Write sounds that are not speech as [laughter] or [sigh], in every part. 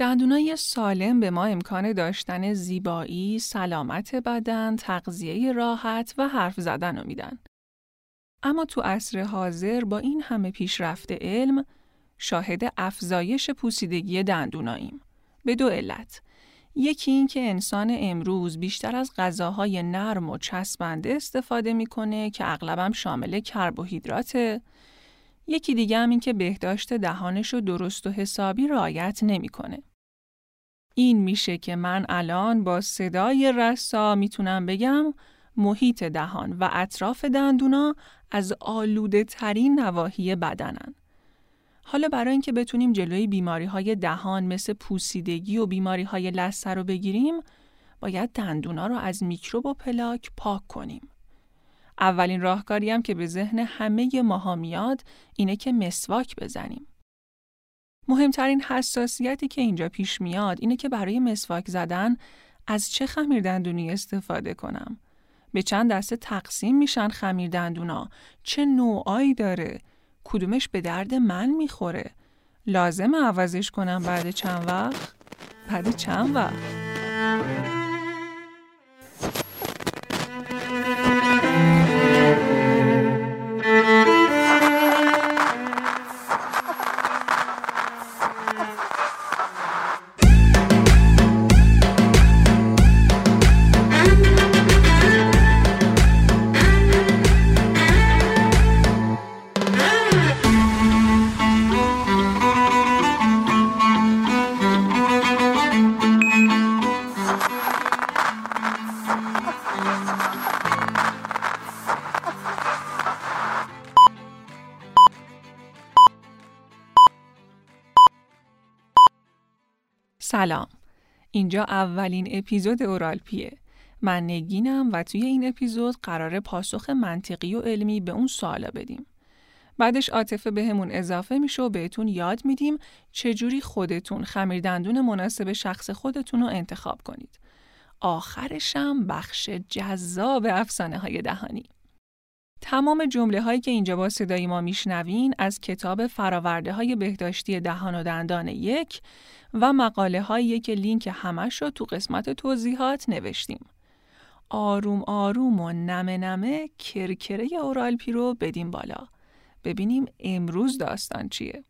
دندونای سالم به ما امکان داشتن زیبایی، سلامت بدن، تغذیه راحت و حرف زدن رو میدن. اما تو عصر حاضر با این همه پیشرفت علم شاهد افزایش پوسیدگی دندوناییم. به دو علت. یکی این که انسان امروز بیشتر از غذاهای نرم و چسبنده استفاده می‌کنه که اغلبم شامل کربوهیدراته. یکی دیگه هم این که بهداشت دهانش رو درست و حسابی رعایت نمی‌کنه. این میشه که من الان با صدای رسا می‌تونم بگم محیط دهان و اطراف دندونا از آلوده ترین نواحی بدنن. حالا برای اینکه بتونیم جلوی بیماری های دهان مثل پوسیدگی و بیماری های لثه رو بگیریم، باید دندونا رو از میکروب و پلاک پاک کنیم. اولین راهکاری هم که به ذهن همه ماها میاد اینه که مسواک بزنیم. مهمترین حساسیتی که اینجا پیش میاد اینه که برای مسواک زدن از چه خمیر دندونی استفاده کنم. به چند دسته تقسیم میشن خمیر دندونا. چه نوعایی داره؟ کدومش به درد من می‌خوره؟ لازم عوضش کنم بعد چند وقت؟ بعد چند وقت؟ اولین اپیزود اورالپیه من نگینم و توی این اپیزود قرار پاسخ منطقی و علمی به اون سوالا بدیم. بعدش عاطفه بهمون به اضافه میشه و بهتون یاد میدیم چجوری خودتون خمیر دندون مناسب شخص خودتون رو انتخاب کنید. آخرشم بخش جذاب افسانه های دهانی. تمام جمله هایی که اینجا با صدای ما میشنوین از کتاب فراورده های بهداشتی دهان و دندان یک و مقاله هایی که لینک همش رو تو قسمت توضیحات نوشتیم. آروم آروم و نمه نمه کرکره اورالپی رو بدیم بالا. ببینیم امروز داستان چیه.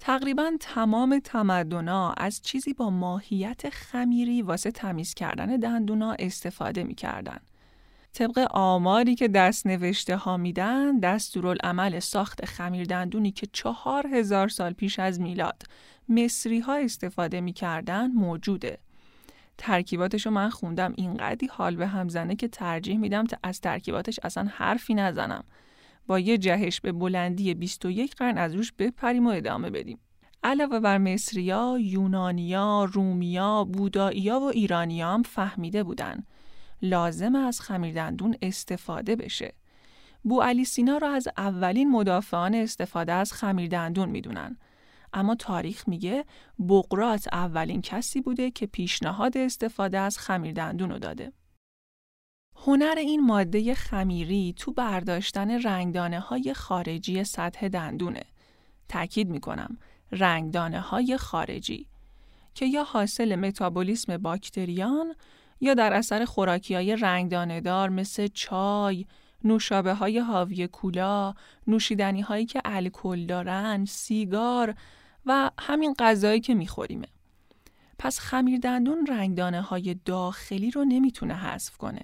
تقریبا تمام تمدنا از چیزی با ماهیت خمیری واسه تمیز کردن دندونا استفاده می‌کردن. طبق آماری که دست نوشته ها میدن دستورالعمل ساخت خمیر دندونی که چهار هزار سال پیش از میلاد مصری ها استفاده می‌کردن موجوده. ترکیباتش رو من خوندم اینقدی حال به هم زنه که ترجیح میدم تا از ترکیباتش اصلا حرفی نزنم. با یه جهش به بلندی 21 قرن از روش بپریم و ادامه بدیم. علاوه بر مصریا، یونانیا، رومیا، بودایا و ایرانیا هم فهمیده بودن. لازم از خمیردندون استفاده بشه. بو علی سینا را از اولین مدافعان استفاده از خمیردندون می‌دونن. اما تاریخ میگه بقرات اولین کسی بوده که پیشنهاد استفاده از خمیردندون رو داده. هنر این ماده خمیری تو برداشتن رنگدانه های خارجی سطح دندونه. تأکید می‌کنم رنگدانه های خارجی که یا حاصل متابولیسم باکتریان یا در اثر خوراکی های رنگدانه دار مثل چای، نوشابه های حاوی کولا، نوشیدنی هایی که الکل دارن، سیگار و همین غذایی که میخوریمه. پس خمیر دندون رنگدانه های داخلی رو نمی‌تونه حذف کنه.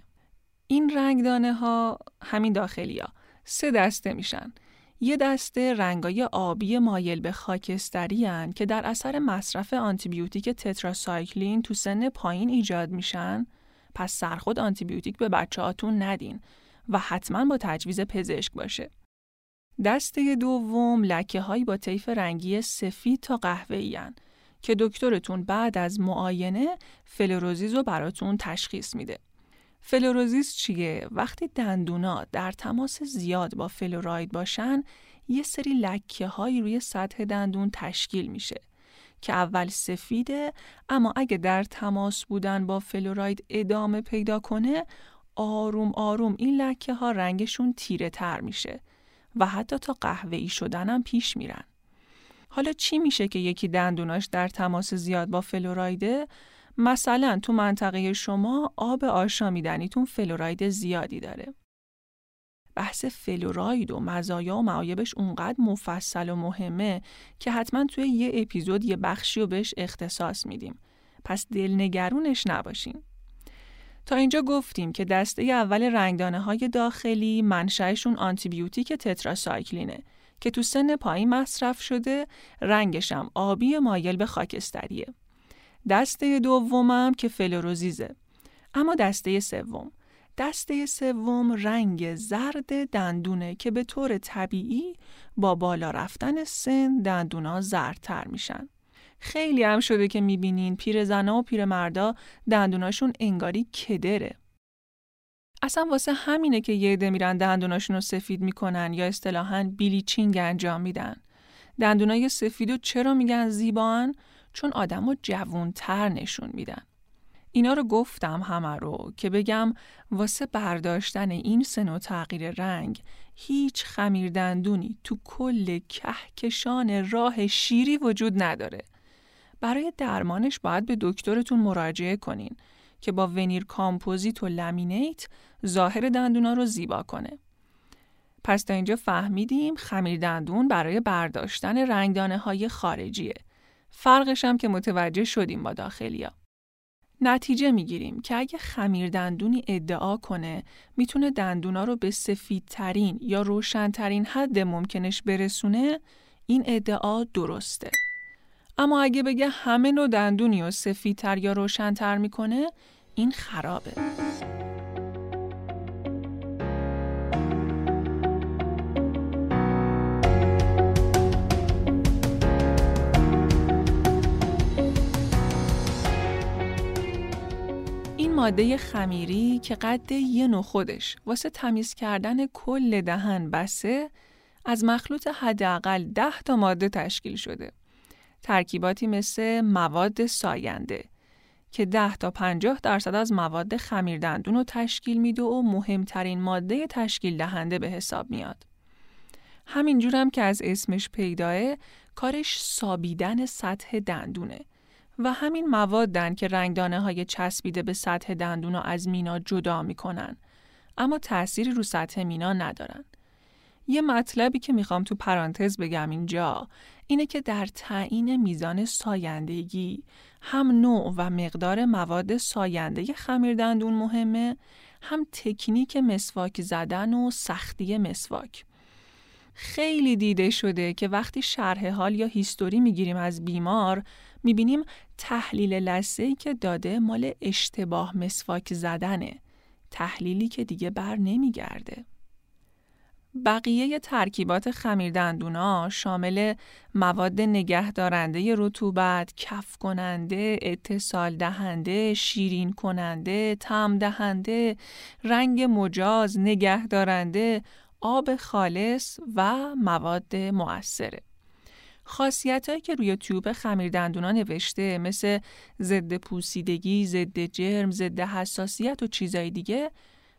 این رنگدانه ها همین داخلی ها سه دسته میشن. یه دسته رنگای آبی مایل به خاکستری هن که در اثر مصرف آنتیبیوتیک تتراسایکلین تو سن پایین ایجاد میشن پس سرخود آنتیبیوتیک به بچه هاتون ندین و حتما با تجویز پزشک باشه. دسته دوم لکه هایی با طیف رنگی سفید تا قهوه‌ای که دکترتون بعد از معاینه فلوروزیس رو براتون تشخیص میده. فلوروزیس چیه؟ وقتی دندونا در تماس زیاد با فلوراید باشن یه سری لکه هایی روی سطح دندون تشکیل میشه که اول سفیده اما اگه در تماس بودن با فلوراید ادامه پیدا کنه آروم آروم این لکه ها رنگشون تیره تر میشه و حتی تا قهوه‌ای شدن هم پیش میرن. حالا چی میشه که یکی دندوناش در تماس زیاد با فلورایده؟ مثلا تو منطقه شما آب آشامیدنیتون فلوراید زیادی داره. بحث فلوراید و مزایا و معایبش اونقدر مفصل و مهمه که حتما توی یه اپیزود یه بخشی رو بهش اختصاص میدیم. پس دلنگرونش نباشین. تا اینجا گفتیم که دسته اول رنگدانه های داخلی منشأشون آنتیبیوتیک تتراسایکلینه که تو سن پایین مصرف شده رنگشم آبی مایل به خاکستریه. دسته دومم که فلوروزیزه. اما دسته سوم دسته سوم رنگ زرد دندونه که به طور طبیعی با بالا رفتن سن دندونا زردتر میشن. خیلی هم شده که می‌بینین پیرزنا و پیرمردا دندوناشون انگاری کدره. اصلا واسه همینه که یه عده میرن دندوناشون رو سفید می‌کنن یا اصطلاحاً بیلیچینگ انجام میدن. دندونای سفید و چرا میگن زیبان؟ چون آدم رو جوونتر نشون میدن. اینا رو گفتم همه رو که بگم واسه برداشتن این سن و تغییر رنگ هیچ خمیر دندونی تو کل کهکشان راه شیری وجود نداره. برای درمانش باید به دکترتون مراجعه کنین که با ونیر کامپوزیت و لامینیت ظاهر دندونا رو زیبا کنه. پس تا اینجا فهمیدیم خمیر دندون برای برداشتن رنگدانه های خارجیه. فرقش هم که متوجه شدیم با داخلیا. نتیجه می‌گیریم که اگه خمیر دندونی ادعا کنه می‌تونه دندونا رو به سفیدترین یا روشنترین حد ممکنش برسونه این ادعا درسته. اما اگه بگه همه نوع دندونی رو سفیدتر یا روشنتر می‌کنه این خرابه. ماده خمیری که قد یه خودش واسه تمیز کردن کل دهن بسه از مخلوط حداقل ده تا ماده تشکیل شده. ترکیباتی مثل مواد ساینده که 10 تا 50 درصد از مواد خمیردندون رو تشکیل میده و مهمترین ماده تشکیل دهنده به حساب میاد. همینجور هم که از اسمش پیداه کارش سابیدن سطح دندونه و همین موادن که رنگدانه های چسبیده به سطح دندون رو از مینا جدا می‌کنن اما تأثیری رو سطح مینا ندارن. یه مطلبی که می‌خوام تو پرانتز بگم اینجا اینه که در تعیین میزان سایندگی هم نوع و مقدار مواد ساینده خمیر دندون مهمه هم تکنیک مسواک زدن و سختی مسواک. خیلی دیده شده که وقتی شرح حال یا هیستوری می‌گیریم از بیمار می‌بینیم تحلیل لسه که داده مال اشتباه مسواک زدنه. تحلیلی که دیگه بر نمیگرده. بقیه ترکیبات خمیردندونا شامل مواد نگهدارنده رطوبت، کف کننده، اتصال دهنده، شیرین کننده، تم دهنده، رنگ مجاز، نگهدارنده، آب خالص و مواد مؤثره. خاصیت هایی که روی تیوب خمیر دندونا نوشته مثل ضد پوسیدگی، ضد جرم، ضد حساسیت و چیزای دیگه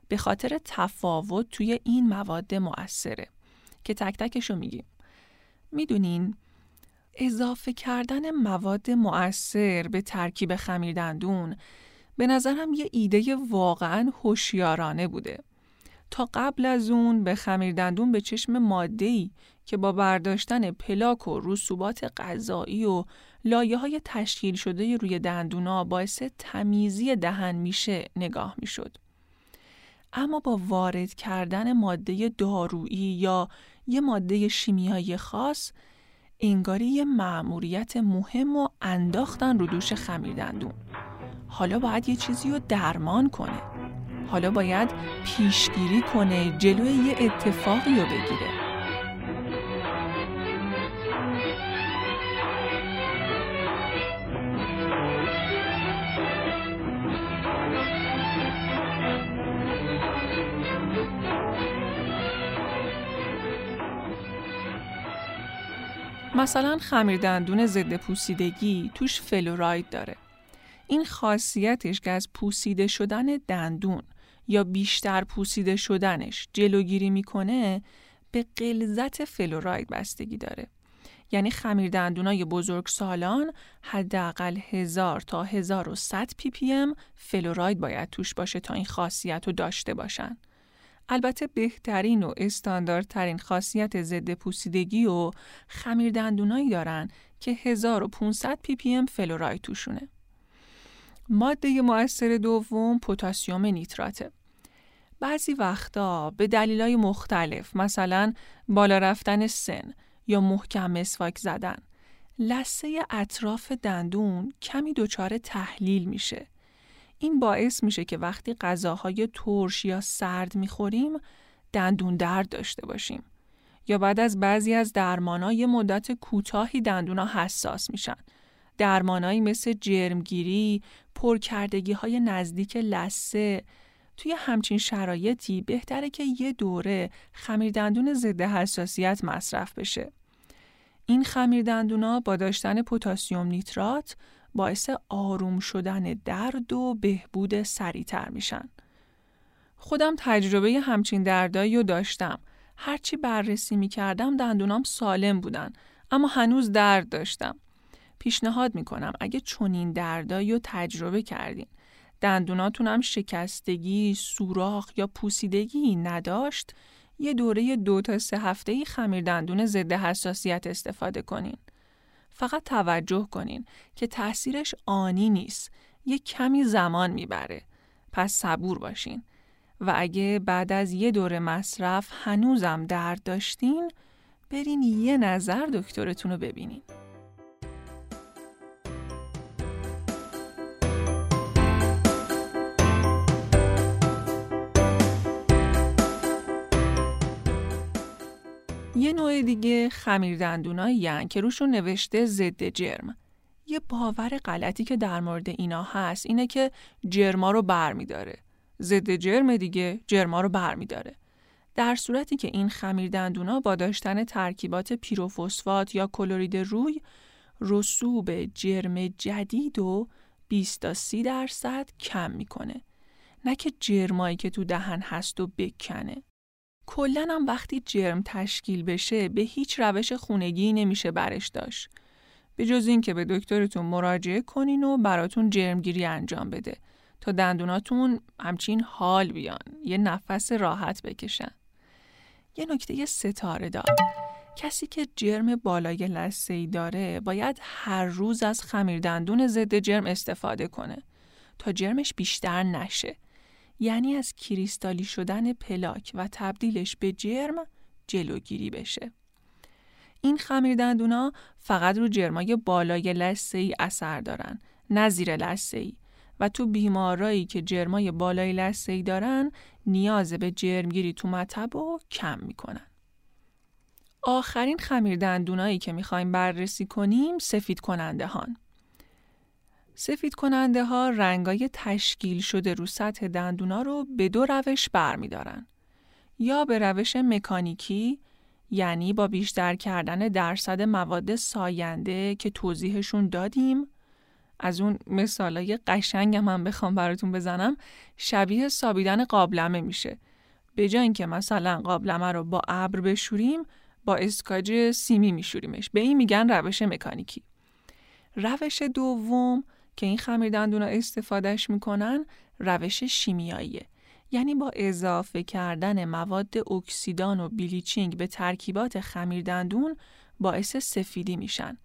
به خاطر تفاوت توی این مواد مؤثره که تک تکشو میگیم. می‌دونین اضافه کردن مواد مؤثر به ترکیب خمیر دندون به نظرم یه ایده واقعا هوشیارانه بوده. تا قبل از اون به خمیر دندون به چشم ماده‌ای که با برداشتن پلاک و رسوبات غذایی و لایه های تشکیل شده روی دندونا باعث تمیزی دهن میشه نگاه می‌شد. اما با وارد کردن ماده دارویی یا یه ماده شیمیایی خاص انگاری یه معموریت مهم و انداختن رو دوش خمیر دندون. حالا باید یه چیزی رو درمان کنه. حالا باید پیشگیری کنه جلوی یه اتفاقی رو بگیره. مثلا خمیر دندون ضد پوسیدگی توش فلوراید داره. این خاصیتش که از پوسیده شدن دندون یا بیشتر پوسیده شدنش جلوگیری می‌کنه به غلظت فلوراید بستگی داره. یعنی خمیر دندونای بزرگ سالان حداقل 1000 تا 1100 ppm فلوراید باید توش باشه تا این خاصیت رو داشته باشن. البته بهترین و استانداردترین خاصیت ضد پوسیدگی و خمیر دندونایی دارن که 1500 ppm فلوراید توشونه. ماده مؤثر دوم پتاسیم نیتراته. بعضی وقتا به دلیلای مختلف مثلا بالا رفتن سن یا محکم مسواک زدن لثه اطراف دندون کمی دچار تحلیل میشه. این باعث میشه که وقتی غذاهای ترش یا سرد می‌خوریم دندون درد داشته باشیم. یا بعد از بعضی از درمانها یه مدت کوتاهی دندونا حساس میشن. درمانایی مثل جرمگیری، پرکردگی های نزدیک لسه، توی همچین شرایطی بهتره که یه دوره خمیر دندون ضد حساسیت مصرف بشه. این خمیر دندونا با داشتن پتاسیم نیترات باعث آروم شدن درد و بهبود سریعتر میشن. خودم تجربه همچین دردایی رو داشتم. هرچی بررسی می‌کردم دندونام سالم بودن اما هنوز درد داشتم. پیشنهاد می‌کنم اگه چنین دردایی رو تجربه کردین دندوناتون هم شکستگی، سوراخ یا پوسیدگی نداشت یه دوره دو تا سه هفته خمیر دندون ضد حساسیت استفاده کنین. فقط توجه کنین که تاثیرش آنی نیست. یه کمی زمان می‌بره. پس صبور باشین. و اگه بعد از یه دوره مصرف هنوزم درد داشتین برین یه نظر دکترتون رو ببینین. یه نوع دیگه خمیر دندونایی که روشون نوشته ضد جرم. یه باور غلطی که در مورد اینا هست اینه که جرما رو برمیداره. ضد جرم دیگه جرما رو برمیداره. در صورتی که این خمیر دندونا با داشتن ترکیبات پیروفوسفات یا کلورید روی رسوب جرم جدید و 20 تا 30 درصد کم می‌کنه. نه که جرمایی که تو دهن هست و بکنه. کلا هم وقتی جرم تشکیل بشه به هیچ روش خونگی نمیشه برش داشت. به جز اینکه به دکترتون مراجعه کنین و براتون جرمگیری انجام بده تا دندوناتون همچین حال بیان یه نفس راحت بکشن. یه نکته ستاره دار. کسی که جرم بالای لسه ای داره باید هر روز از خمیر دندون ضد جرم استفاده کنه تا جرمش بیشتر نشه. یعنی از کریستالی شدن پلاک و تبدیلش به جرم جلوگیری بشه. این خمیر دندونا فقط رو جرمای بالای لسه ای اثر دارن، نه زیر لسه ای. و تو بیمارایی که جرمای بالای لسه ای دارن نیاز به جرمگیری تو مطب رو کم می‌کنن. آخرین خمیر دندونایی که می‌خوایم بررسی کنیم سفید کننده هان. سفید کننده ها رنگای تشکیل شده رو سطح دندونا رو به دو روش برمیدارن. یا به روش مکانیکی یعنی با بیشتر کردن درصد مواد ساینده که توضیحشون دادیم. از اون مثالای قشنگ هم بخوام براتون بزنم. شبیه سابیدن قابلمه میشه. به جای اینکه مثلا قابلمه رو با ابر بشوریم با اسکاج سیمی میشوریمش. به این میگن روش مکانیکی. روش دوم که این خمیر دندونا استفادهش می‌کنن روش شیمیاییه. یعنی با اضافه کردن مواد اکسیدان و بلیچینگ به ترکیبات خمیر دندون باعث سفیدی میشن.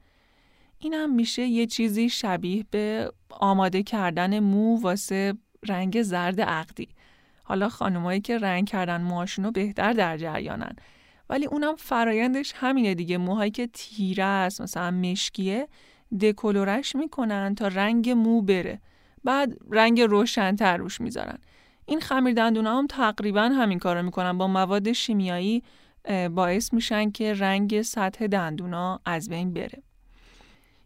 این هم میشه یه چیزی شبیه به آماده کردن مو واسه رنگ زرد عقدی. حالا خانمایی که رنگ کردن موهاشونو بهتر در جریانن. ولی اونم فرایندش همینه دیگه. موهایی که تیره است مثلا مشکیه دکولورش می‌کنن تا رنگ مو بره بعد رنگ روشنتر روش می‌ذارن این خمیر دندون هم تقریبا همین کارو می‌کنن با مواد شیمیایی باعث میشن که رنگ سطح دندونا از بین بره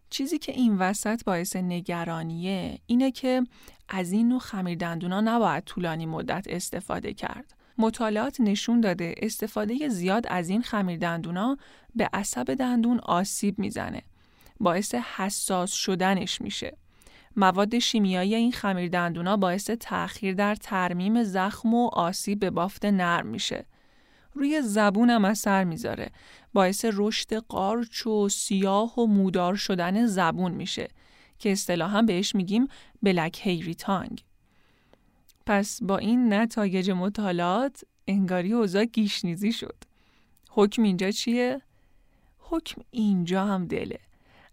چیزی که این وسط باعث نگرانیه اینه که از این نوع خمیر دندونا نباید طولانی مدت استفاده کرد. مطالعات نشون داده استفاده زیاد از این خمیر دندونا به عصب دندون آسیب می‌زنه. باعث حساس شدنش میشه. مواد شیمیایی این خمیر دندونا باعث تأخیر در ترمیم زخم و آسیب به بافت نرم میشه. روی زبونم اثر می‌ذاره. باعث رشد قارچ و سیاه و مودار شدن زبون میشه که اصطلاحا بهش میگیم بلک هیری تانگ. پس با این نتایج مطالعات انگاری اوضاع گیشنیزی شد. حکم اینجا چیه؟ حکم اینجا هم دله.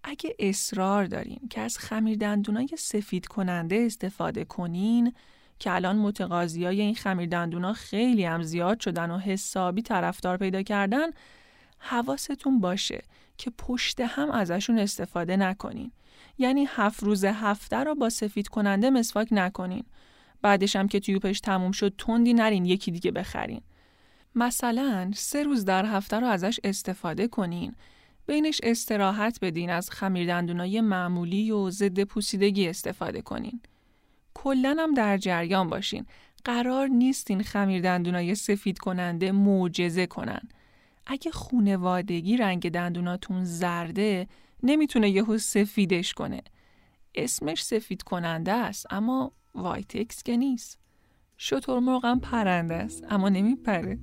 اگه اصرار دارین که از خمیر دندونای سفید کننده استفاده کنین که الان متقاضی های این خمیر دندونا خیلی هم زیاد شدن و حسابی طرفدار پیدا کردن حواستون باشه که پشت هم ازشون استفاده نکنین. یعنی هفت روز هفته رو با سفید کننده مسواک نکنین. بعدش هم که تیوبش تموم شد تندی نرین یکی دیگه بخرین. مثلا سه روز در هفته رو ازش استفاده کنین. بینش استراحت بدین از خمیردندونای معمولی و ضد پوسیدگی استفاده کنین. کلا هم در جریان باشین. قرار نیست این خمیردندونای سفید کننده معجزه کنن. اگه خونوادگی رنگ دندوناتون زرده نمی‌تونه یهو سفیدش کنه. اسمش سفید کننده است اما وایتکس که نیست. شطور مرغم پرنده است اما نمیپره.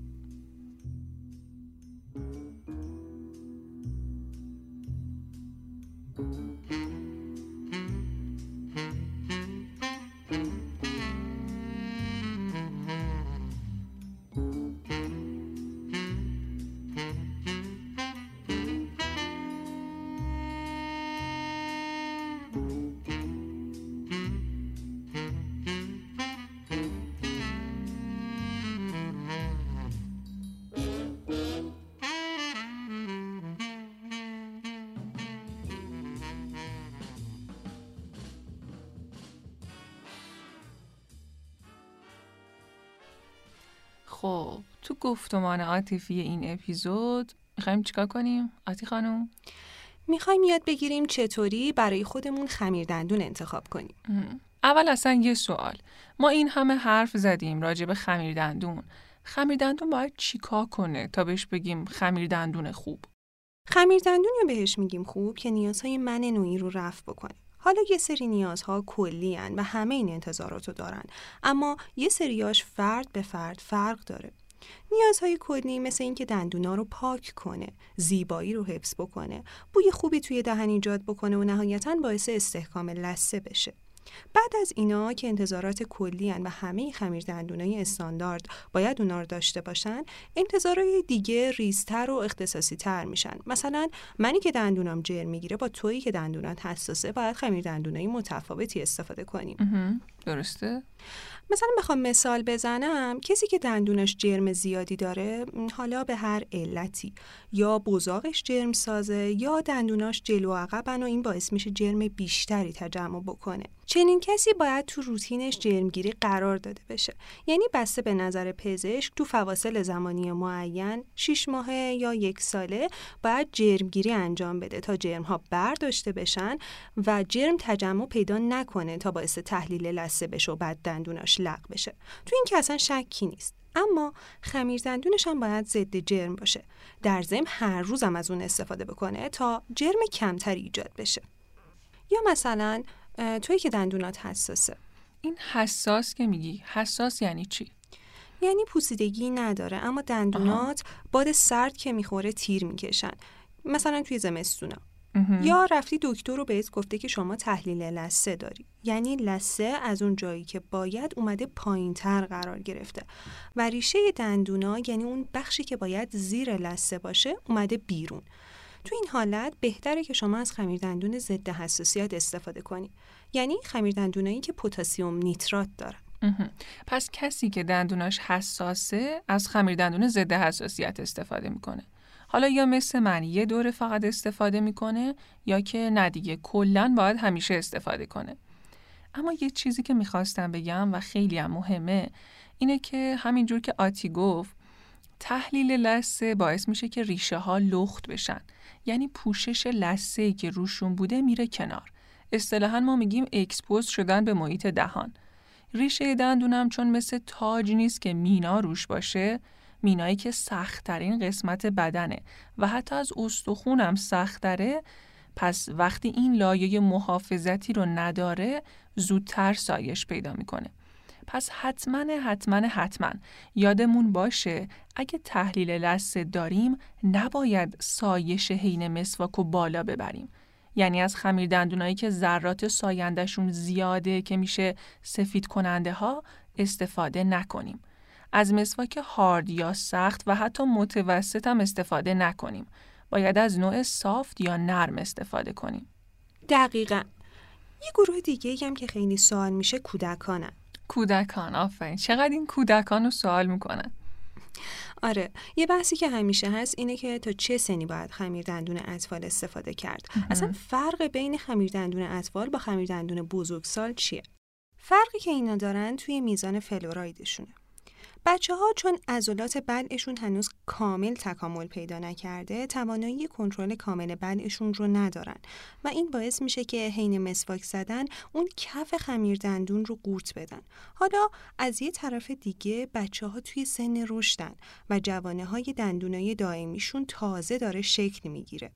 گفتمان عاطفی این اپیزود. می‌خوایم چیکار کنیم؟ آتی خانم؟ می‌خوایم یاد بگیریم چطوری برای خودمون خمیر دندون انتخاب کنیم. اول اصلا یه سوال. ما این همه حرف زدیم راجع به خمیر دندون. خمیر دندون باید چیکار کنه تا بهش بگیم خمیر دندون خوب؟ خمیر دندون یا بهش میگیم خوب که نیازهای من نوعی رو رفع بکنه. حالا یه سری نیازها کلی هن و همه این انتظارات رو دارن. اما یه سریاش فرد به فرد فرق داره. نیازهای کلی مثل اینکه دندونا رو پاک کنه زیبایی رو حفظ بکنه بوی خوبی توی دهن ایجاد بکنه و نهایتا باعث استحکام لثه بشه. بعد از اینا که انتظارات کلی و همه خمیر دندونای استاندارد باید اونا رو داشته باشن انتظارهای دیگه ریزتر و اختصاصی تر میشن. مثلا منی که دندونام جر می‌گیره با تویی که دندونات حساسه باید خمیر دندونای متفاوتی استفاده کنیم. درسته؟ مثلا بخوام مثال بزنم کسی که دندونش جرم زیادی داره حالا به هر علتی. یا بزاقش جرم سازه یا دندوناش جلو عقبن و این باعث میشه جرم بیشتری تجمع بکنه. چنین کسی باید تو روتینش جرمگیری قرار داده بشه. یعنی بسته به نظر پزشک تو فواصل زمانی معین 6 ماهه یا یک ساله باید جرمگیری انجام بده تا جرم ها برداشته بشن و جرم تجمع پیدا نکنه تا باعث تحلیل لثه بشه و بعد دندوناش لق بشه. تو این که اصلا شکی نیست. اما خمیر دندونش هم باید ضد جرم باشه. در ضمن هر روزم از اون استفاده بکنه تا جرم کمتری ایجاد بشه. یا مثلا توی که دندونات حساسه. این حساس که میگی حساس یعنی چی؟ یعنی پوسیدگی نداره اما دندونات باد سرد که می‌خوره تیر می‌کشن. مثلا توی زمستونا. یا رفتی دکتر رو بهت گفته که شما تحلیل لسه داری. یعنی لسه از اون جایی که باید اومده پایین تر قرار گرفته. و ریشه دندونا یعنی اون بخشی که باید زیر لسه باشه اومده بیرون. تو این حالت بهتره که شما از خمیردندون ضد حساسیت استفاده کنی. یعنی خمیردندونایی که پتاسیم نیترات دارن. پس کسی که دندوناش حساسه از خمیردندون ضد حساسیت استفاده می‌کنه. حالا یا مثل من یه دوره فقط استفاده می‌کنه یا که نه دیگه کلا باید همیشه استفاده کنه. اما یه چیزی که می‌خواستم بگم و خیلی هم مهمه اینه که همینجور که آتی گفت تحلیل لسه باعث میشه که ریشه ها لخت بشن. یعنی پوشش لسه که روشون بوده میره کنار. اصطلاحا ما میگیم اکسپوز شدن به محیط دهان. ریشه دندونم چون مثل تاج نیست که مینا روش باشه مینایی که سختترین قسمت بدنه و حتی از استخونم سختره پس وقتی این لایه محافظتی رو نداره زودتر سایش پیدا می‌کنه. پس حتما حتما حتما یادمون باشه اگه تحلیل لثه داریم نباید سایش حین مسواک و بالا ببریم یعنی از خمیر دندونایی که ذرات سایندشون زیاده که میشه سفید کننده ها استفاده نکنیم. از مسواک هارد یا سخت و حتی متوسط هم استفاده نکنیم. باید از نوع سافت یا نرم استفاده کنیم. دقیقا. یه گروه دیگه هم که خیلی سوال میشه کودکانن. کودکان آفرین. چقدر این کودکان رو سوال می‌کنن؟ آره یه بحثی که همیشه هست اینه که تا چه سنی باید خمیر دندون اطفال استفاده کرد اصلا فرق بین خمیر دندون اطفال با خمیر دندون بزرگسال چیه فرقی که اینا دارن توی میزان فلورایدشونه بچه ها چون عضلات بلعشون هنوز کامل تکامل پیدا نکرده توانایی کنترل کامل بلعشون رو ندارن و این باعث میشه که حین مسواک زدن اون کف خمیر دندون رو قورت بدن حالا از یه طرف دیگه بچه ها توی سن رشدن و جوانه های دندونای دائمیشون تازه داره شکل می‌گیره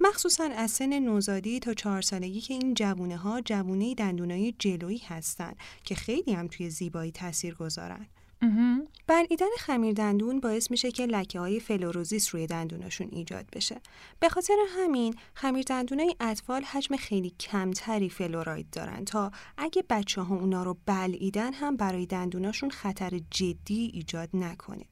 مخصوصا از سن نوزادی تا چهار سالگی که این جوونه ها جوونه دندونای جلویی هستن که خیلی هم توی زیبایی تاثیر گذارن. بلعیدن خمیر دندون باعث میشه که لکه های فلوروزیس روی دندوناشون ایجاد بشه. به خاطر همین خمیر های اطفال حجم خیلی کمتری فلوراید دارن تا اگه بچه ها اونا رو بلعیدن هم برای دندوناشون خطر جدی ایجاد نکنه.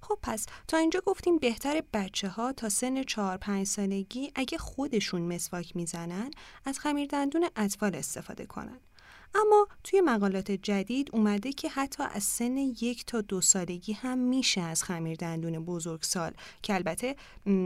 خب پس تا اینجا گفتیم بهتر بچه ها تا سن 4 5 سالگی اگه خودشون مسواک می‌زنن از خمیر دندون اطفال استفاده کنن. اما توی مقالات جدید اومده که حتی از سن یک تا دو سالگی هم میشه از خمیر دندون بزرگسال که البته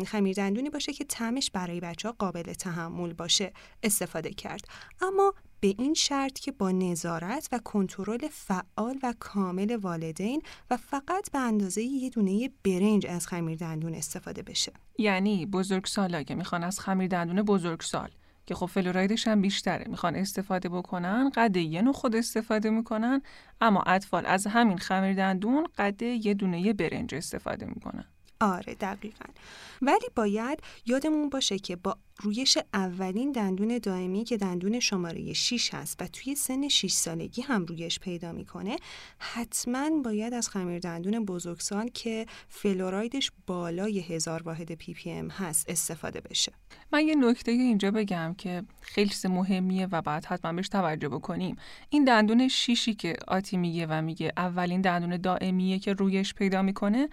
خمیر دندونی باشه که تمش برای بچه ها قابل تحمل باشه استفاده کرد. اما به این شرط که با نظارت و کنترل فعال و کامل والدین و فقط به اندازه یه دونه برنج از خمیر دندون استفاده بشه. یعنی بزرگسالا که می‌خوان از خمیر دندون بزرگسال که خب فلورایدش هم بیشتره. می‌خوان استفاده بکنن قد یه نخود استفاده می‌کنن اما اطفال از همین خمیر دندون قد یه دونه برنج استفاده می‌کنن. آره دقیقا. ولی باید یادمون باشه که با رویش اولین دندون دائمی که دندون شماره 6 هست و توی سن 6 سالگی هم رویش پیدا می‌کنه حتما باید از خمیر دندون بزرگسال که فلورایدش بالای هزار واحد ppm هست استفاده بشه. من یه نکته اینجا بگم که خیلی مهمیه و بعد حتما بهش توجه بکنیم. این دندون شیشی که آتی میگه و میگه اولین دندون دائمیه که رویش پیدا می‌کنه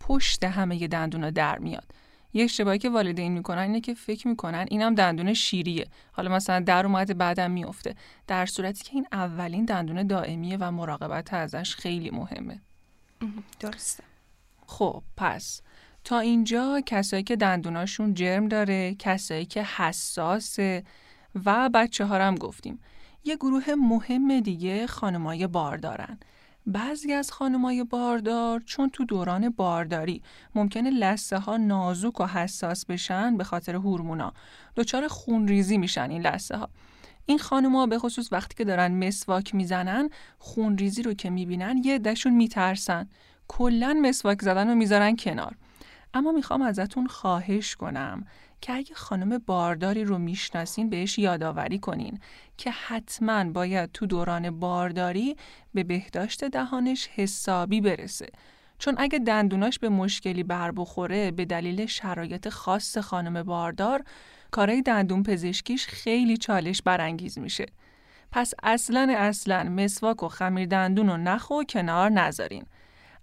پشت همه دندونا در میاد. یه اشتباهی که والدین می‌کنن اینه که فکر می‌کنن اینم دندون شیریه. حالا مثلا در اومد بعدم میفته در صورتی که این اولین دندون دائمیه و مراقبت ازش خیلی مهمه. درسته. خب پس تا اینجا کسایی که دندوناشون جرم داره کسایی که حساسه و بچه ها هم گفتیم. یه گروه مهم دیگه خانمای بار دارن. بعضی از خانمای باردار چون تو دوران بارداری ممکنه لسه ها نازک و حساس بشن به خاطر هورمونا. دچار خونریزی میشن این لسه ها این خانوما به خصوص وقتی که دارن مسواک می‌زنن خونریزی رو که می‌بینن یه دشون میترسن. کلا مسواک زدن رو می‌ذارن کنار. اما می‌خوام ازتون خواهش کنم که اگه خانم بارداری رو می‌شناسین بهش یادآوری کنین. که حتما باید تو دوران بارداری به بهداشت دهانش حسابی برسه. چون اگه دندوناش به مشکلی بر بخوره به دلیل شرایط خاص خانم باردار کارای دندون پزشکیش خیلی چالش برانگیز میشه. پس اصلا اصلا مسواک و خمیر دندون رو نخو کنار نذارین.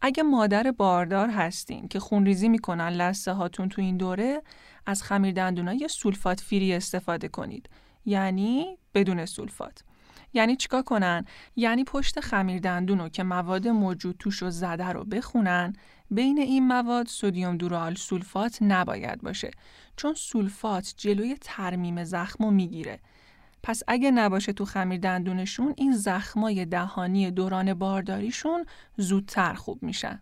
اگه مادر باردار هستین که خونریزی می‌کنن لسه هاتون تو این دوره از خمیر دندونای سولفات فری استفاده کنید. یعنی بدون سولفات. یعنی چیکار کنن؟ یعنی پشت خمیر دندون که مواد موجود توش رو زده رو بخونن بین این مواد سودیوم دورال سولفات نباید باشه چون سولفات جلوی ترمیم زخم رو می‌گیره. پس اگه نباشه تو خمیر دندونشون این زخمای دهانی دوران بارداریشون زودتر خوب میشن.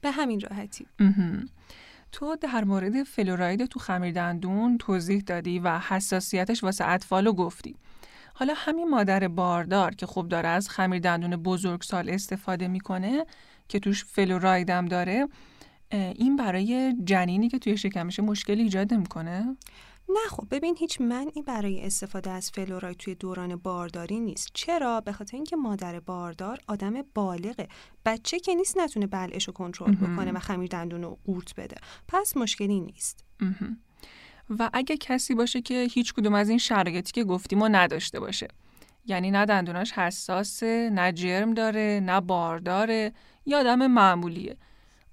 به همین راحتی. تو در مورد فلوراید تو خمیر دندون توضیح دادی و حساسیتش واسه اطفالو گفتی. حالا همین مادر باردار که خوب داره از خمیر دندون بزرگسال استفاده می‌کنه که توش فلوراید هم داره این برای جنینی که توی شکمش مشکلی ایجاد می‌کنه؟ نه خب ببین هیچ منعی برای استفاده از فلوراید توی دوران بارداری نیست. چرا؟ به خاطر اینکه مادر باردار آدم بالغه. بچه که نیست نتونه بلعش رو کنترل بکنه و خمیر دندون رو قورت بده. پس مشکلی نیست. و اگه کسی باشه که هیچ کدوم از این شرایطی که گفتیم ما نداشته باشه. یعنی نه دندوناش حساسه نه جرم داره نه بار داره یا آدم معمولیه.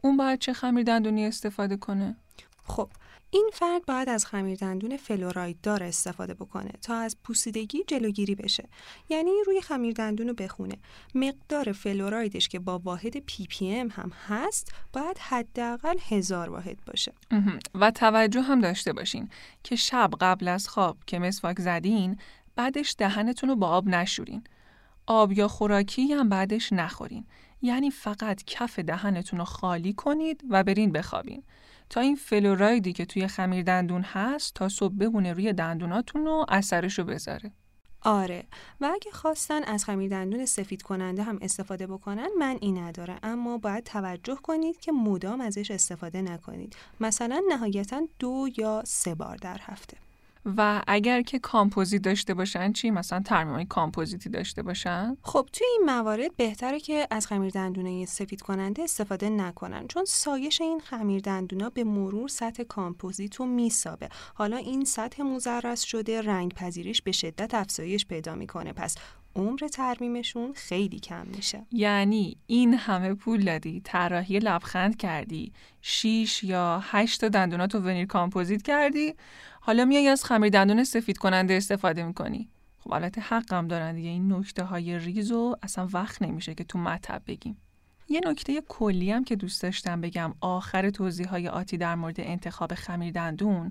اون باید چه خمیر دندونی استفاده کنه؟ خب این فرد باید از خمیردندون فلوراید دار استفاده بکنه تا از پوسیدگی جلوگیری بشه. یعنی روی خمیردندون رو بخونه. مقدار فلورایدش که با واحد ppm هم هست باید حداقل هزار واحد باشه. و توجه هم داشته باشین که شب قبل از خواب که مسواک زدین بعدش دهنتون رو با آب نشورین. آب یا خوراکی هم بعدش نخورین. یعنی فقط کف دهنتون رو خالی کنید و برین بخوابین. تا این فلورایدی که توی خمیر دندون هست تا صبح بمونه روی دندوناتون و اثرش رو بذاره. آره. و اگه خواستن از خمیر دندون سفید کننده هم استفاده بکنن من این نداره اما باید توجه کنید که مدام ازش استفاده نکنید. مثلا نهایتا دو یا سه بار در هفته. و اگر که کامپوزیت داشته باشن چی؟ مثلا ترمیم کامپوزیتی داشته باشن؟ خب توی این موارد بهتره که از خمیر دندون سفید کننده استفاده نکنن چون سایش این خمیر دندونا به مرور سطح کامپوزیت رو میسابه. حالا این سطح مضرس شده رنگ پذیریش به شدت افزایش پیدا می‌کنه. پس عمر ترمیمشون خیلی کم میشه. یعنی این همه پول دادی طراحی لبخند کردی شیش یا هشت دندونات رو veneer کامپوزیت کردی. حالا میای از خمیر دندون سفید کننده استفاده می‌کنی. خب البته حقم دارن دیگه این نکته های ریز و اصلا وقت نمیشه که تو مطب بگیم. یه نکته کلی هم که دوست داشتم بگم آخر توضیح های آتی در مورد انتخاب خمیر دندون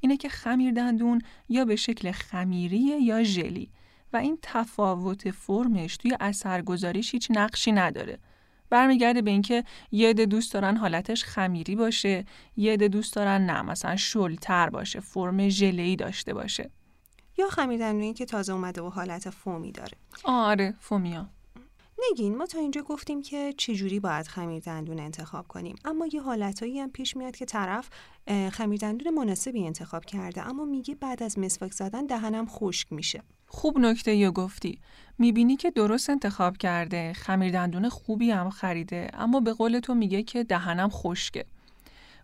اینه که خمیر دندون یا به شکل خمیری یا ژلی. و این تفاوت فرمش توی اثرگذاریش هیچ نقشی نداره. برمیگرده به اینکه یه عده دوست دارن حالتش خمیری باشه یه عده دوست دارن نه مثلا شلتر باشه فرم ژله‌ای داشته باشه. یا خمیردندونی که تازه اومده و حالت فومی داره. آره فومیا. نگین ما تا اینجا گفتیم که چجوری باید خمیر دندون انتخاب کنیم. اما یه حالتهایی هم پیش میاد که طرف خمیر دندون مناسبی انتخاب کرده اما میگه بعد از مسواک زدن دهنم خشک میشه. خوب نکته یا گفتی. می‌بینی که درست انتخاب کرده خمیر دندون خوبی هم خریده اما به قول تو میگه که دهنم خشکه.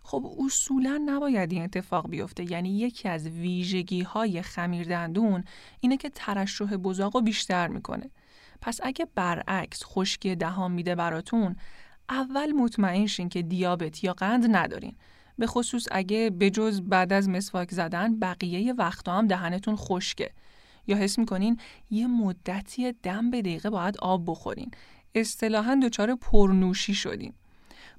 خب اصولا نباید این اتفاق بیفته. یعنی یکی از ویژگی های خمیر دندون اینه که ترشح بزاق بیشتر می‌کنه. پس اگه برعکس خشکی دهان میده براتون اول مطمئن شین که دیابت یا قند ندارین. به خصوص اگه بجز بعد از مسواک زدن بقیه وقتا هم دهنتون خشکه. یا حس می‌کنین یه مدتی دم به دقیقه باید آب بخورین. اصطلاحا دچار پرنوشی شدین.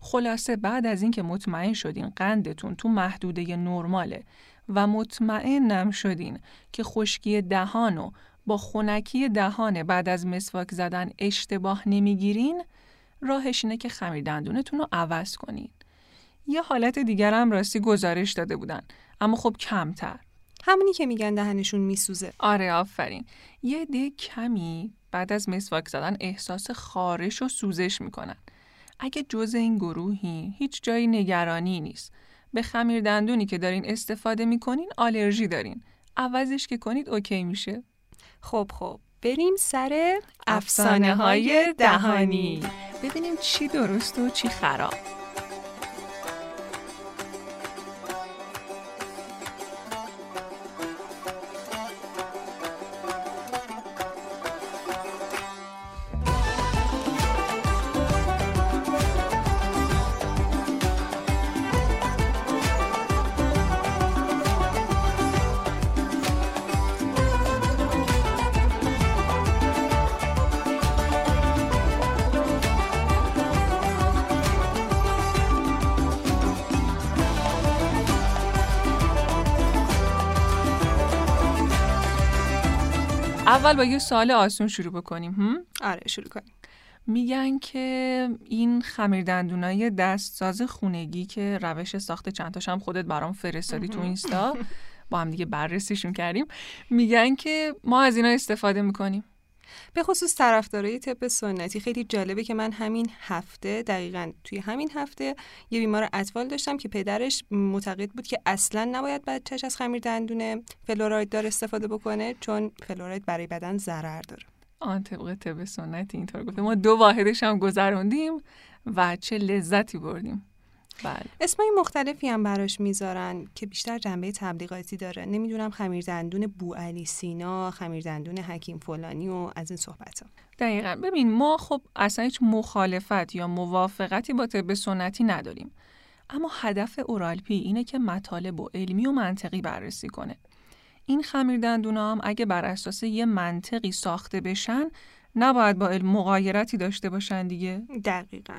خلاصه بعد از اینکه مطمئن شدین قندتون تو محدوده نرماله و مطمئنم شدین که خشکی دهان و با خونکی دهان بعد از مسواک زدن اشتباه نمی‌گیرین راهش اینه که خمیر دندونتون رو عوض کنین. یه حالت دیگر هم راستی گزارش داده بودن اما خب کمتر. همونی که میگن دهنشون میسوزه. آره آفرین. یه ده کمی بعد از مسواک زدن احساس خارش و سوزش می‌کنن. اگه جز این گروهی هیچ جایی نگرانی نیست. به خمیر دندونی که دارین استفاده می‌کنین آلرژی دارین. عوضش که کنید اوکی میشه. خب خب. بریم سر افسانه های دهانی. ببینیم چی درست و چی خراب. اول با یه سوال آسون شروع بکنیم هم؟ آره شروع کنیم. میگن که این خمیر دندونای دستساز خونگی که روش ساخت چند هم خودت برام فرستادی تو اینستا با هم دیگه بررسیشون کردیم میگن که ما از اینا استفاده می‌کنیم. به خصوص طرفدارای طب سنتی. خیلی جالبه که من همین هفته دقیقا توی همین هفته یه بیمار اطفال داشتم که پدرش معتقد بود که اصلا نباید بچهش از خمیر دندون فلوراید دار استفاده بکنه چون فلوراید برای بدن ضرر داره. آن طبق طب سنتی اینطور گفته. ما دو واحدش هم گذروندیم و چه لذتی بردیم. بله. اسمای مختلفی هم براش می‌ذارن که بیشتر جنبه تبلیغاتی داره. نمی‌دونم خمیر دندون بو علی سینا خمیر دندون حکیم فلانی و از این صحبت ها دقیقا. ببین ما خب اصلا هیچ مخالفت یا موافقتی با طب سنتی نداریم. اما هدف اورالپی اینه که مطالب و علمی و منطقی بررسی کنه. این خمیر دندون هم اگه بر اساس یه منطقی ساخته بشن نباید با علم مقایرتی داشته باشن دیگه. دقیقا.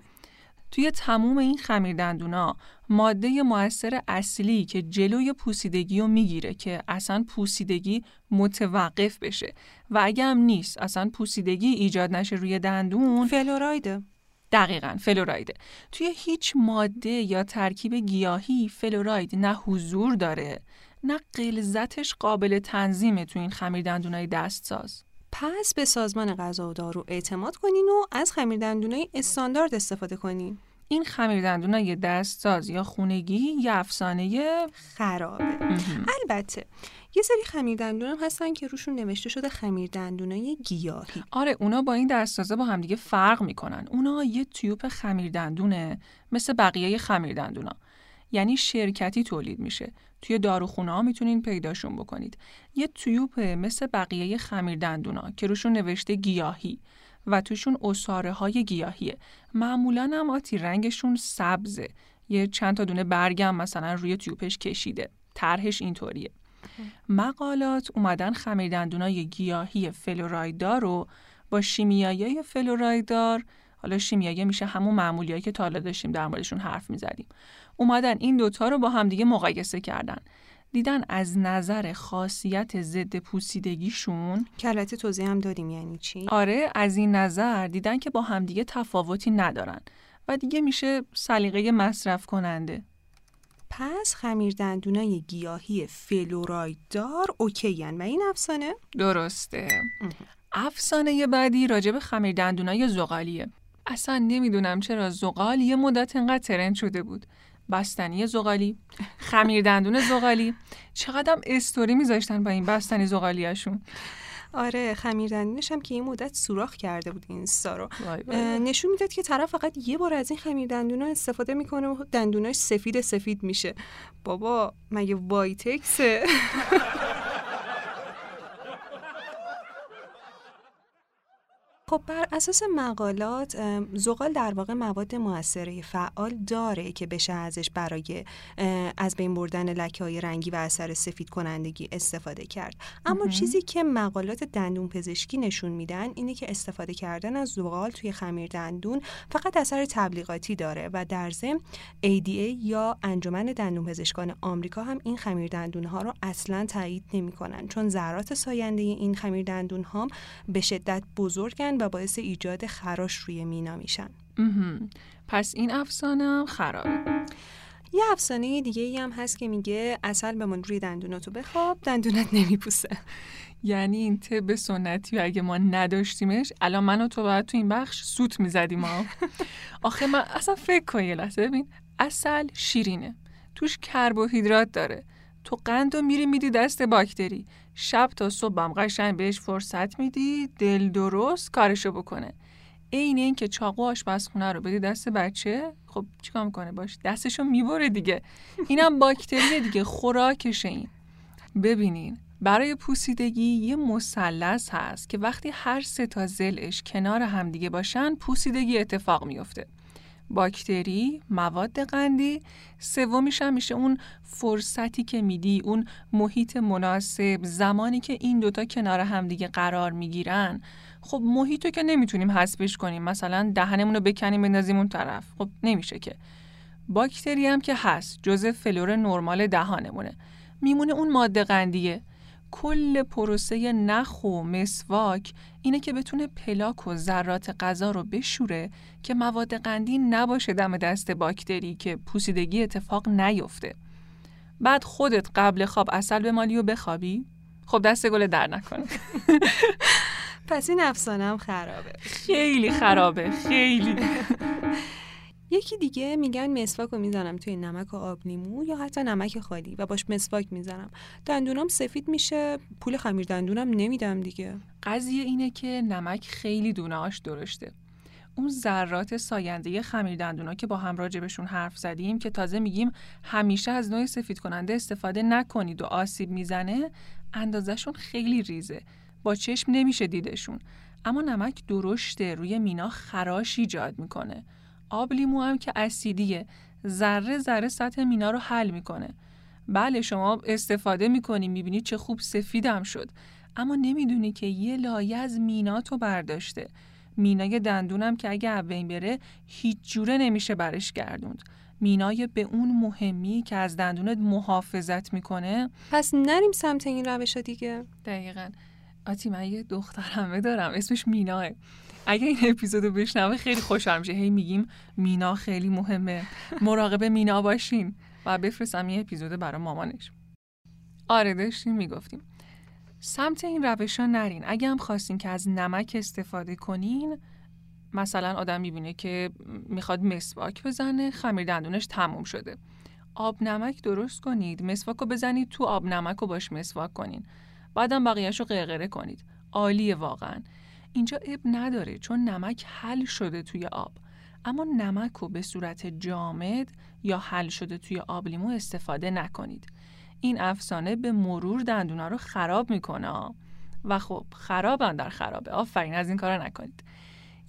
توی تموم این خمیر دندونا ماده موثر اصلی که جلوی پوسیدگی رو می‌گیره که اصلا پوسیدگی متوقف بشه. و اگه هم نیست اصلا پوسیدگی ایجاد نشه روی دندون. فلورایده دقیقا فلورایده توی هیچ ماده یا ترکیب گیاهی فلوراید نه حضور داره نه قلزتش قابل تنظیمه تو این خمیر دندونای دستساز. پس به سازمان غذا و دارو اعتماد کنین و از خمیردندونای استاندارد استفاده کنین. این خمیردندونای دستساز یا خونگی یا افسانه خرابه. البته یه سری خمیردندون هم هستن که روشون نوشته شده خمیردندونای گیاهی. آره اونا با این دستسازه با همدیگه فرق می‌کنن. اونا یه تیوب خمیردندونه مثل بقیه خمیردندونا. یعنی شرکتی تولید میشه. توی داروخونه ها می‌تونین پیداشون بکنید. یه تیوب مثل بقیه خمیر دندونا که روشون نوشته گیاهی و توشون اصاره های گیاهیه. معمولا هم آتی رنگشون سبزه. یه چند تا دونه برگم مثلا روی تیوبش کشیده. طرحش اینطوریه. مقالات اومدن خمیر دندونای گیاهی فلورایدار رو با شیمیایی فلورایدار حالا شیمیایی میشه همون معمولیایی که تا داشتیم در موردشون حرف می‌زدیم. اومدن این دوتا رو با همدیگه مقایسه کردن. دیدن از نظر خاصیت ضد پوسیدگیشون کلت توضیح هم دادیم یعنی چی؟ آره از این نظر دیدن که با همدیگه تفاوتی ندارن و دیگه میشه سلیقه مصرف کننده. پس خمیر دندونای گیاهی فلورایدار اوکی و این افسانه؟ درسته. افسانه بعدی راجب خمیر دندونای زغالیه. اصلا نمی‌دونم چرا زغال یه مدت انقدر ترند شده بود. بستنی زغالی خمیر دندون زغالی. چقدر استوری میذاشتن با این بستنی زغالیشون آره خمیر دندونش هم که این مدت سوراخ کرده بود اینستا رو. نشون می‌داد که طرف فقط یه بار از این خمیر دندون استفاده می‌کنه و دندوناش سفید سفید میشه. بابا مگه وایتکسه؟ [laughs] خب بر اساس مقالات زغال در واقع مواد موثره فعال داره که بشه ازش برای از بین بردن لکه های رنگی و اثر سفید کنندگی استفاده کرد. اما چیزی که مقالات دندون پزشکی نشون میدن اینه که استفاده کردن از زغال توی خمیر دندون فقط اثر تبلیغاتی داره و در ضمن ADA یا انجمن دندون پزشکان آمریکا هم این خمیر دندون ها رو اصلا تایید نمی‌کنن. چون ذرات ساینده این خمیر دندون ها به شدت بزرگن و باعث ایجاد خراش روی مینا میشن. پس این افسانه هم خرابه یه افسانه دیگه ای هم هست که میگه اصل بمون روی دندوناتو بخواب دندونت نمیپوسه. یعنی این طب سنتی و اگه ما نداشتیمش الان من و تو باید تو این بخش سوت می‌زدیم ما [laughs] آخه من اصلا فکر کن یه لحظه ببین اصل شیرینه. توش کربوهیدرات داره. تو قند و میری میدی دست باکتری. شب تا صبح هم قشنگ بهش فرصت میدی دل درست کارشو بکنه. عین این که چاقو آشپزخونه رو بدی دست بچه خب چیکار می‌کنه؟ باش دستشو می‌بره دیگه. اینم باکتری دیگه خوراکشه این. ببینین برای پوسیدگی یه مثلث هست که وقتی هر سه تا زلش کنار همدیگه باشن پوسیدگی اتفاق میفته باکتری، مواد قندی، سومیش هم میشه اون فرصتی که میدی، اون محیط مناسب، زمانی که این دوتا کنار همدیگه قرار می‌گیرن. خب محیط که نمی‌تونیم حذفش کنیم. مثلا دهنمون رو بکنیم بندازیم اون طرف. خب نمیشه که. باکتری هم که هست جزء فلور نرمال دهانمونه. میمونه اون ماده قندیه. کل پروسه نخ و مسواک اینه که بتونه پلاک و ذرات غذا رو بشوره که مواد قندی نباشه دم دست باکتری که پوسیدگی اتفاق نیفته. بعد خودت قبل خواب اصل به مالی و بخوابی؟ خب دست گل در نکنه. [laughs] پس این افسانه هم خرابه خیلی خرابه خیلی [laughs] یکی دیگه میگن مسواک رو می‌زنم توی نمک و آب لیمو یا حتی نمک خالی و باش مسواک می‌زنم. دندونام سفید میشه پول خمیر دندونم نمیدم دیگه. قضیه اینه که نمک خیلی دونهاش درشته. اون ذرات ساینده خمیر دندونا که با هم راجبشون حرف زدیم که تازه میگیم همیشه از نوع سفید کننده استفاده نکنید و آسیب می‌زنه اندازشون خیلی ریزه. با چشم نمیشه دیدشون. اما نمک درشته روی مینا خراش ایجاد می‌کنه. آب لیمو هم که اسیدیه. ذره ذره سطح مینا رو حل می‌کنه. بله شما استفاده می‌کنی می‌بینی چه خوب سفیدم شد. اما نمی‌دونی که یه لایه از مینا تو برداشته. مینای دندونم که اگه بین بره هیچ جوره نمیشه برش گردوند. مینای به اون مهمی که از دندونت محافظت می‌کنه. پس نریم سمت این روش دیگه. دقیقا. آتی من یه دخترمه دارم اسمش میناه. اگه این اپیزودو بشنوه خیلی خوشحال میشه. هی میگیم مینا خیلی مهمه. مراقب مینا باشین و بفرستم یه اپیزود برای مامانش. آره داشتیم می‌گفتیم. سمت این روش ها نرین. اگه هم خواستین که از نمک استفاده کنین مثلا آدم می‌بینه که می‌خواد مسواک بزنه خمیر دندونش تموم شده. آب نمک درست کنید. مسواک رو بزنید تو آب نمک رو باش مسواک کنین. بعدم بقیهش رو قرقره کنید. عالیه واقعا. اینجا اب نداره چون نمک حل شده توی آب. اما نمک رو به صورت جامد یا حل شده توی آب لیمو استفاده نکنید. این افسانه به مرور دندونا رو خراب می‌کنه و خب خرابن در خرابه. آفرین از این کارا نکنید.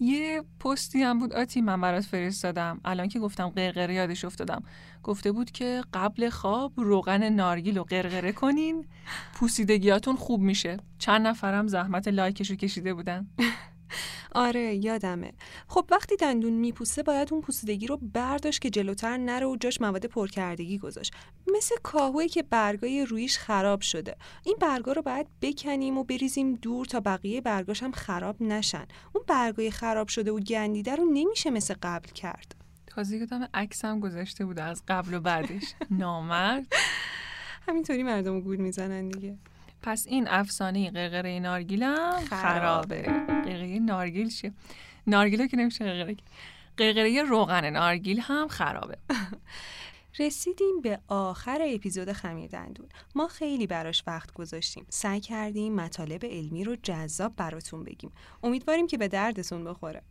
یه پستی هم بود آتی من برات فرستادم. الان که گفتم قرقره یادش افتادم. گفته بود که قبل خواب روغن نارگیل رو قرقره کنین پوسیدگیاتون خوب میشه. چند نفرم زحمت لایکش رو کشیده بودن. [laughs] آره یادمه. خب وقتی دندون میپوسه باید اون پوسیدگی رو برداشت که جلوتر نره و جاش مواد پرکردگی گذاشت. مثل کاهوی که برگای رویش خراب شده. این برگا رو باید بکنیم و بریزیم دور تا بقیه برگاش هم خراب نشن. اون برگای خراب شده و گندیده رو نمیشه مثل قبل کرد. تازه یادم عکسم گذاشته بود از قبل و بعدش. [laughs] نامرد. همینطوری مردم گول می‌زنن دیگه. پس این افسانه قرقره نارگیل هم خرابه. قرقره نارگیل چیه؟ نارگیل که نمیشه قرقره قرقره روغن نارگیل هم خرابه. [laughs] رسیدیم به آخر اپیزود خمیر دندون. ما خیلی براش وقت گذاشتیم. سعی کردیم مطالب علمی رو جذاب براتون بگیم. امیدواریم که به دردتون بخوره.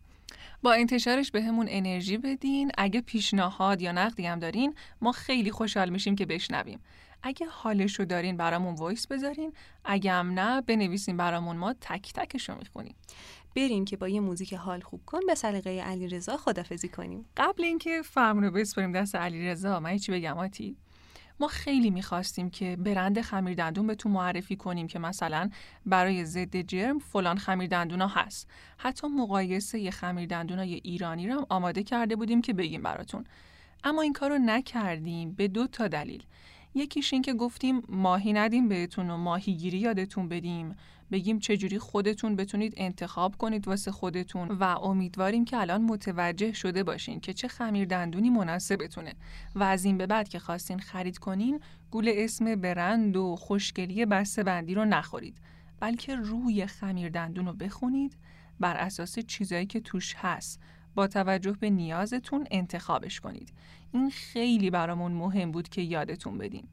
با انتشارش بهمون انرژی بدین. اگه پیشنهاد یا نقدی هم دارین ما خیلی خوشحال میشیم که بشنویم. اگه حالشو دارین برامون voice بذارین. اگه هم نه بنویسین برامون ما تک تکشو می‌خونیم. بریم که با یه موزیک حال خوب کن به سلیقه علیرضا خدافزی کنیم. قبل اینکه فرمون رو بسپاریم دست علیرضا من چی بگم آتی؟ ما خیلی می‌خواستیم که برند خمیر دندون بهتون معرفی کنیم که مثلا برای ضد جرم فلان خمیر دندونا هست. حتی مقایسه خمیر دندونای ایرانی رو هم آماده کرده بودیم که بگیم براتون. اما این کار رو نکردیم به دو تا دلیل. یکیش این که گفتیم ماهی ندیم بهتون و ماهیگیری یادتون بدیم. بگیم چجوری خودتون بتونید انتخاب کنید واسه خودتون و امیدواریم که الان متوجه شده باشین که چه خمیر دندونی مناسبتونه. و از این به بعد که خواستین خرید کنین گول اسم برند و خوشگلی بسته بندی رو نخورید. بلکه روی خمیر دندون رو بخونید. بر اساس چیزایی که توش هست. با توجه به نیازتون انتخابش کنید. این خیلی برامون مهم بود که یادتون بدیم.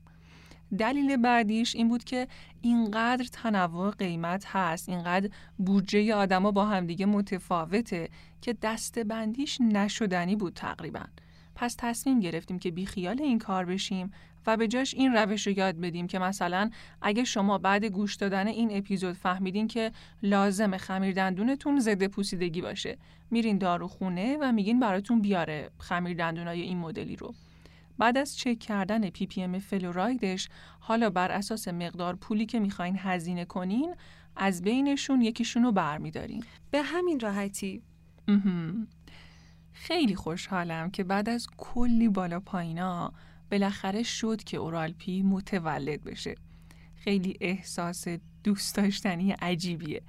دلیل بعدیش این بود که اینقدر تنوع قیمت هست اینقدر بودجه آدما با همدیگه متفاوته که دستبندیش نشدنی بود تقریبا. پس تصمیم گرفتیم که بیخیال این کار بشیم و به جاش این روش رو یاد بدیم که مثلا اگه شما بعد گوش دادن این اپیزود فهمیدین که لازمه خمیر دندونتون ضد پوسیدگی باشه. میرین داروخونه و میگین براتون بیاره خمیر دندونای این مدلی رو. بعد از چک کردن ppm فلورایدش حالا بر اساس مقدار پولی که می‌خواین هزینه کنین از بینشون یکیشون رو برمیدارین. به همین راحتی. خیلی خوشحالم که بعد از کلی بالا پایینا بالاخره شد که اورالپی متولد بشه. خیلی احساس دوست داشتنی عجیبیه.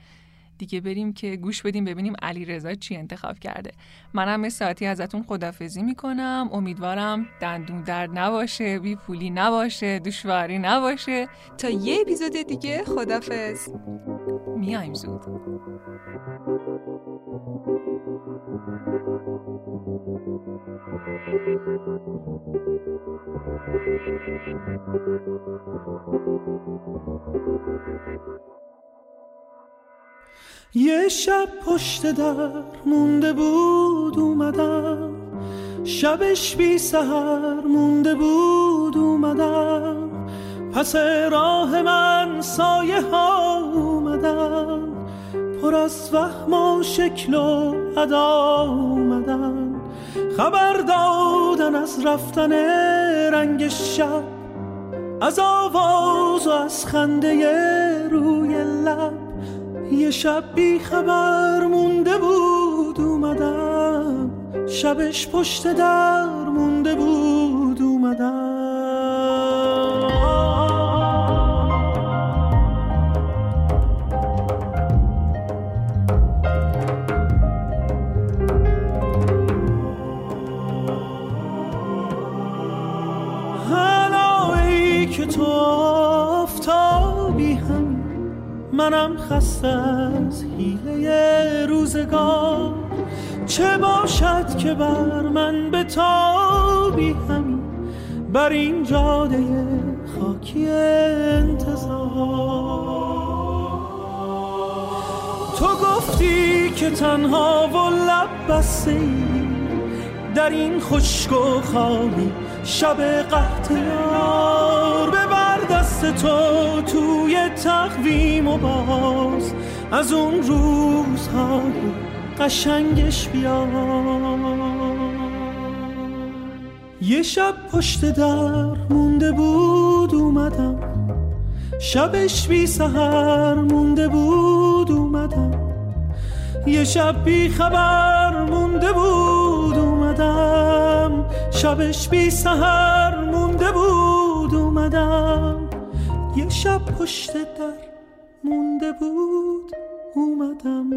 دیگه بریم که گوش بدیم ببینیم علی رضا چی انتخاب کرده. منم ساعتی ازتون خدافزی می‌کنم. امیدوارم دندون درد نباشه بی پولی نباشه دشواری نباشه. تا یه اپیزود دیگه خدافز. میایم زود. یه شب پشت در مونده بود اومدم. شبش بی سهر مونده بود اومدم. پس راه من سایه ها اومدن پر از وهم و شکل و ادا اومدن خبر دادن از رفتن رنگ شب از آواز و از خنده روی لب. یه شب بی خبر مونده بود اومدم. شبش پشت در مونده بود اومدم. منم خسته از حیله روزگار. چه باشد که بر من به تابی همین بر این جاده خاکی انتظار. تو گفتی که تنها و لب بسته در این خشک و خالی شب قهط یار ببر دست تو توی تقویم و باز. از اون روزهای قشنگش بیا. یه شب پشت در مونده بود اومدم. شبش بی سهر مونده بود اومدم. یه شب بی خبر مونده بود اومدم. شبش بی سهر مونده بود اومدم. یه شب پشت در مونده بود اومدم.